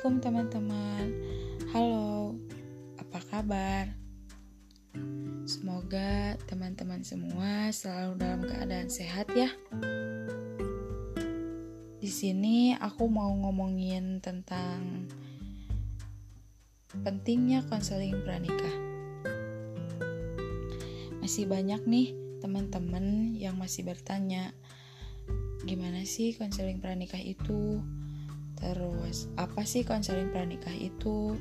Assalamualaikum teman-teman Halo, apa kabar? Semoga teman-teman semua selalu dalam keadaan sehat ya Di sini aku mau ngomongin tentang pentingnya konseling pranikah Masih banyak nih teman-teman yang masih bertanya Gimana sih konseling pranikah itu? Terus, apa sih konseling pranikah itu?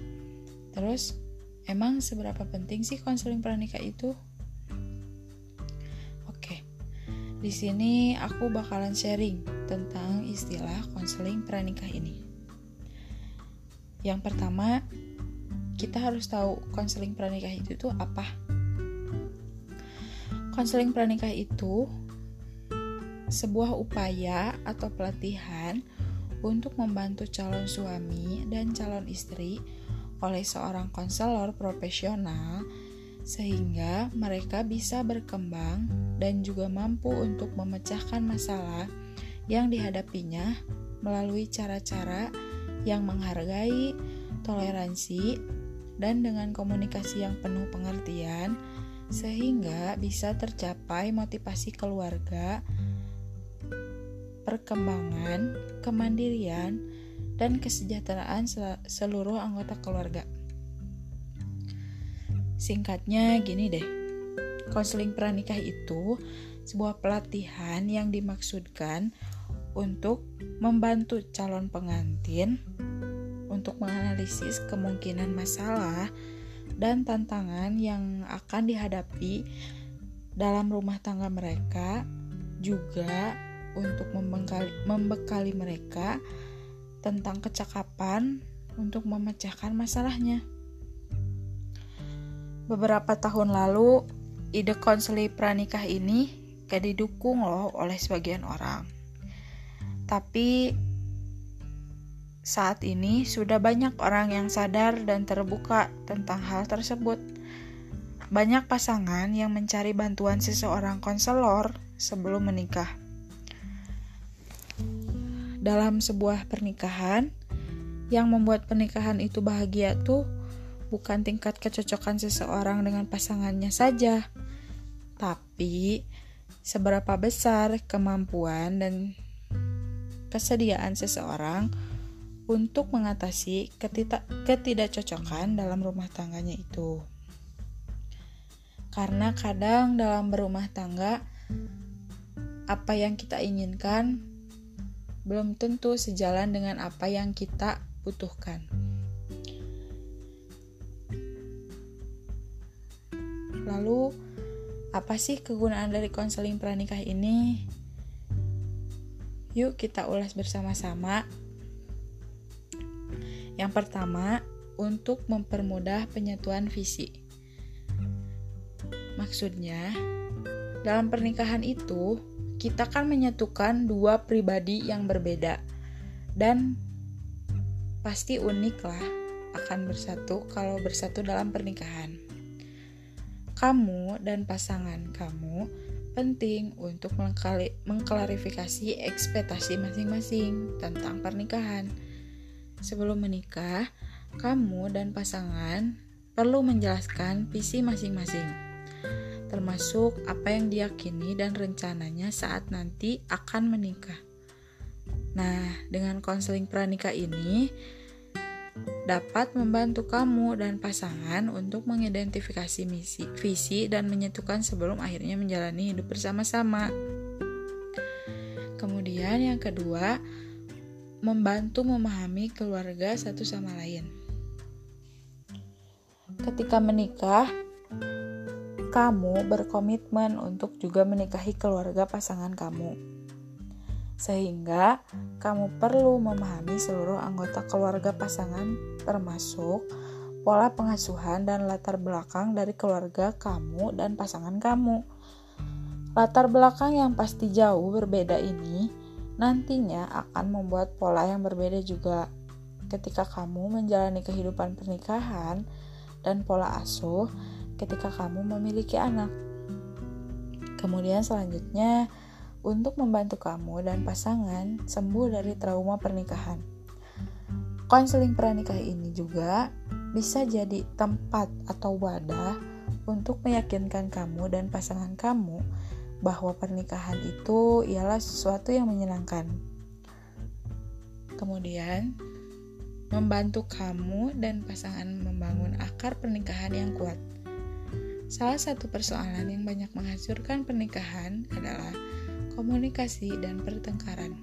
Terus, emang seberapa penting sih konseling pranikah itu? Oke. Di sini aku bakalan sharing tentang istilah konseling pranikah ini. Yang pertama, kita harus tahu konseling pranikah itu tuh apa. Konseling pranikah itu sebuah upaya atau pelatihan untuk membantu calon suami dan calon istri oleh seorang konselor profesional sehingga mereka bisa berkembang dan juga mampu untuk memecahkan masalah yang dihadapinya melalui cara-cara yang menghargai, toleransi, dan dengan komunikasi yang penuh pengertian sehingga bisa tercapai motivasi keluarga perkembangan, kemandirian, dan kesejahteraan seluruh anggota keluarga. Singkatnya gini deh, konseling pranikah itu sebuah pelatihan yang dimaksudkan untuk membantu calon pengantin untuk menganalisis kemungkinan masalah dan tantangan yang akan dihadapi dalam rumah tangga mereka juga untuk membekali, membekali mereka tentang kecakapan untuk memecahkan masalahnya. Beberapa tahun lalu, ide konseli pranikah ini gak didukung loh oleh sebagian orang. Tapi saat ini sudah banyak orang yang sadar dan terbuka tentang hal tersebut. Banyak pasangan yang mencari bantuan seseorang konselor sebelum menikah dalam sebuah pernikahan yang membuat pernikahan itu bahagia tuh bukan tingkat kecocokan seseorang dengan pasangannya saja, tapi seberapa besar kemampuan dan kesediaan seseorang untuk mengatasi ketidakcocokan dalam rumah tangganya itu. Karena kadang dalam berumah tangga apa yang kita inginkan belum tentu sejalan dengan apa yang kita butuhkan. Lalu, apa sih kegunaan dari konseling pranikah ini? Yuk kita ulas bersama-sama. Yang pertama, untuk mempermudah penyatuan visi. Maksudnya, dalam pernikahan itu, kita kan menyatukan dua pribadi yang berbeda dan pasti unik lah akan bersatu kalau bersatu dalam pernikahan. Kamu dan pasangan kamu penting untuk mengklarifikasi ekspektasi masing-masing tentang pernikahan. Sebelum menikah, kamu dan pasangan perlu menjelaskan visi masing-masing termasuk apa yang diyakini dan rencananya saat nanti akan menikah. Nah, dengan konseling pranikah ini dapat membantu kamu dan pasangan untuk mengidentifikasi misi, visi dan menyatukan sebelum akhirnya menjalani hidup bersama-sama. Kemudian yang kedua, membantu memahami keluarga satu sama lain. Ketika menikah, kamu berkomitmen untuk juga menikahi keluarga pasangan kamu. Sehingga kamu perlu memahami seluruh anggota keluarga pasangan termasuk pola pengasuhan dan latar belakang dari keluarga kamu dan pasangan kamu. Latar belakang yang pasti jauh berbeda ini nantinya akan membuat pola yang berbeda juga ketika kamu menjalani kehidupan pernikahan dan pola asuh ketika kamu memiliki anak. Kemudian selanjutnya, untuk membantu kamu dan pasangan sembuh dari trauma pernikahan. konseling pranikah ini juga bisa jadi tempat atau wadah untuk meyakinkan kamu dan pasangan kamu bahwa pernikahan itu ialah sesuatu yang menyenangkan. Kemudian, membantu kamu dan pasangan membangun akar pernikahan yang kuat. Salah satu persoalan yang banyak menghancurkan pernikahan adalah komunikasi dan pertengkaran.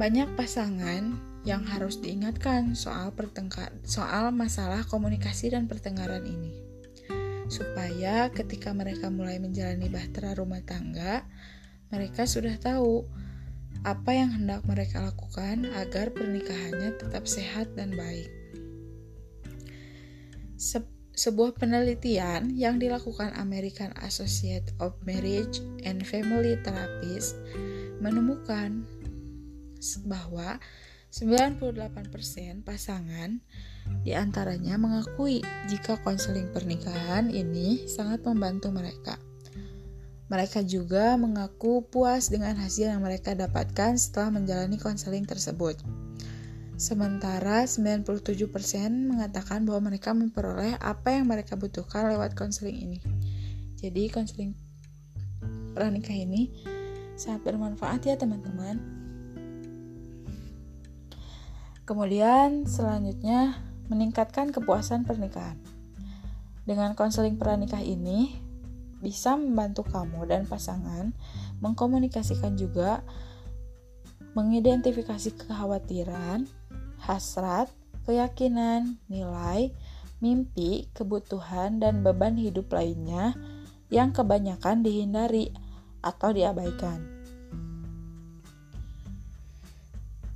Banyak pasangan yang harus diingatkan soal pertengkar soal masalah komunikasi dan pertengkaran ini. Supaya ketika mereka mulai menjalani bahtera rumah tangga, mereka sudah tahu apa yang hendak mereka lakukan agar pernikahannya tetap sehat dan baik. Se sebuah penelitian yang dilakukan American Associate of Marriage and Family Therapists menemukan bahwa 98% pasangan di antaranya mengakui jika konseling pernikahan ini sangat membantu mereka. Mereka juga mengaku puas dengan hasil yang mereka dapatkan setelah menjalani konseling tersebut. Sementara 97% mengatakan bahwa mereka memperoleh apa yang mereka butuhkan lewat konseling ini. Jadi konseling pernikah ini sangat bermanfaat ya teman-teman. Kemudian selanjutnya meningkatkan kepuasan pernikahan. Dengan konseling pernikah ini, bisa membantu kamu dan pasangan mengkomunikasikan juga mengidentifikasi kekhawatiran, hasrat, keyakinan, nilai, mimpi, kebutuhan, dan beban hidup lainnya yang kebanyakan dihindari atau diabaikan.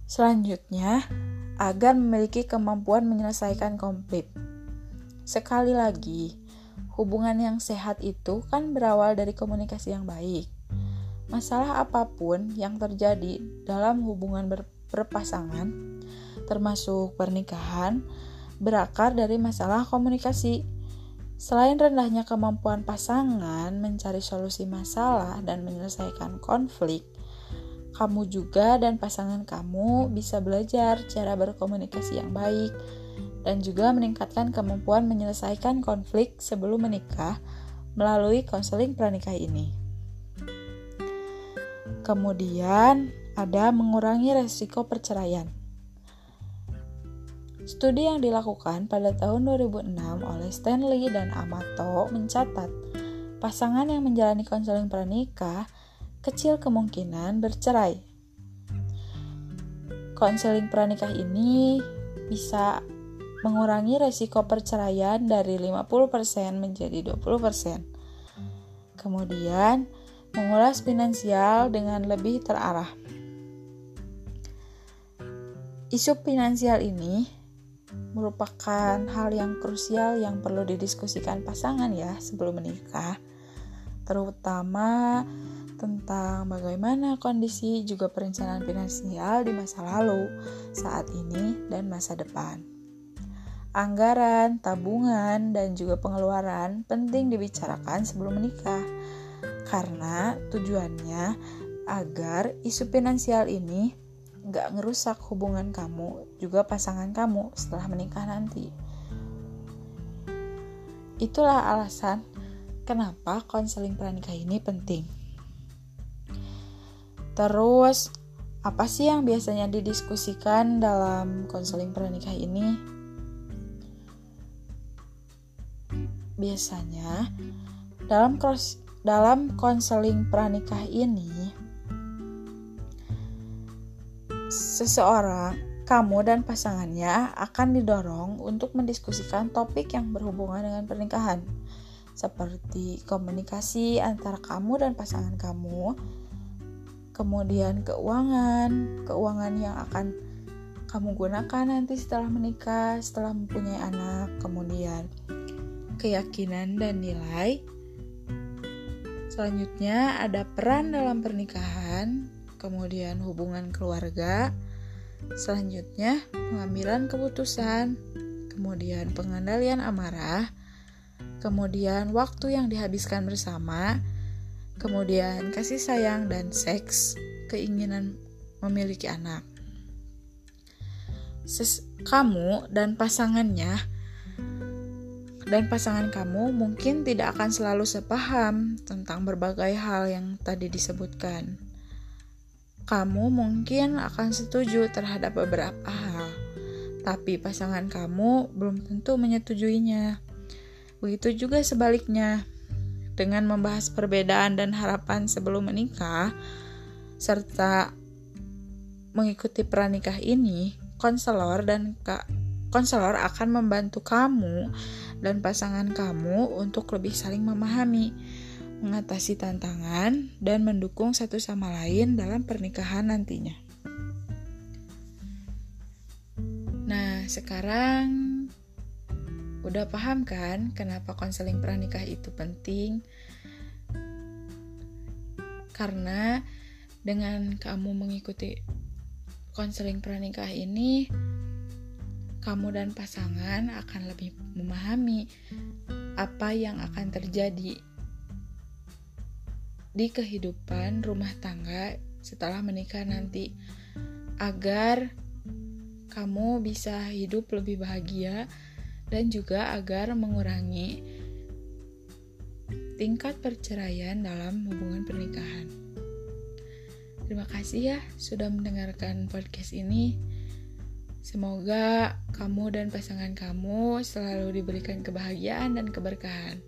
Selanjutnya, agar memiliki kemampuan menyelesaikan konflik. Sekali lagi, hubungan yang sehat itu kan berawal dari komunikasi yang baik. Masalah apa pun yang terjadi dalam hubungan ber berpasangan, termasuk pernikahan, berakar dari masalah komunikasi. Selain rendahnya kemampuan pasangan mencari solusi masalah dan menyelesaikan konflik, kamu juga dan pasangan kamu bisa belajar cara berkomunikasi yang baik dan juga meningkatkan kemampuan menyelesaikan konflik sebelum menikah melalui konseling pranikah ini. Kemudian ada mengurangi resiko perceraian. Studi yang dilakukan pada tahun 2006 oleh Stanley dan Amato mencatat pasangan yang menjalani konseling pranikah kecil kemungkinan bercerai. Konseling pranikah ini bisa mengurangi resiko perceraian dari 50% menjadi 20%. Kemudian, mengulas finansial dengan lebih terarah. Isu finansial ini merupakan hal yang krusial yang perlu didiskusikan pasangan ya sebelum menikah, terutama tentang bagaimana kondisi juga perencanaan finansial di masa lalu, saat ini, dan masa depan anggaran, tabungan, dan juga pengeluaran penting dibicarakan sebelum menikah. Karena tujuannya agar isu finansial ini nggak ngerusak hubungan kamu juga pasangan kamu setelah menikah nanti. Itulah alasan kenapa konseling pernikah ini penting. Terus, apa sih yang biasanya didiskusikan dalam konseling pernikah ini? biasanya dalam dalam konseling pranikah ini seseorang kamu dan pasangannya akan didorong untuk mendiskusikan topik yang berhubungan dengan pernikahan seperti komunikasi antara kamu dan pasangan kamu kemudian keuangan keuangan yang akan kamu gunakan nanti setelah menikah, setelah mempunyai anak, kemudian keyakinan, dan nilai. Selanjutnya ada peran dalam pernikahan, kemudian hubungan keluarga, selanjutnya pengambilan keputusan, kemudian pengendalian amarah, kemudian waktu yang dihabiskan bersama, kemudian kasih sayang dan seks, keinginan memiliki anak. kamu dan pasangannya dan pasangan kamu mungkin tidak akan selalu sepaham tentang berbagai hal yang tadi disebutkan. Kamu mungkin akan setuju terhadap beberapa hal, tapi pasangan kamu belum tentu menyetujuinya. Begitu juga sebaliknya. Dengan membahas perbedaan dan harapan sebelum menikah, serta mengikuti pranikah ini, konselor dan kak konselor akan membantu kamu dan pasangan kamu untuk lebih saling memahami, mengatasi tantangan, dan mendukung satu sama lain dalam pernikahan nantinya. Nah, sekarang Udah paham kan kenapa konseling pranikah itu penting? Karena dengan kamu mengikuti konseling pranikah ini, kamu dan pasangan akan lebih memahami apa yang akan terjadi di kehidupan rumah tangga setelah menikah nanti, agar kamu bisa hidup lebih bahagia dan juga agar mengurangi tingkat perceraian dalam hubungan pernikahan. Terima kasih ya sudah mendengarkan podcast ini. Semoga kamu dan pasangan kamu selalu diberikan kebahagiaan dan keberkahan.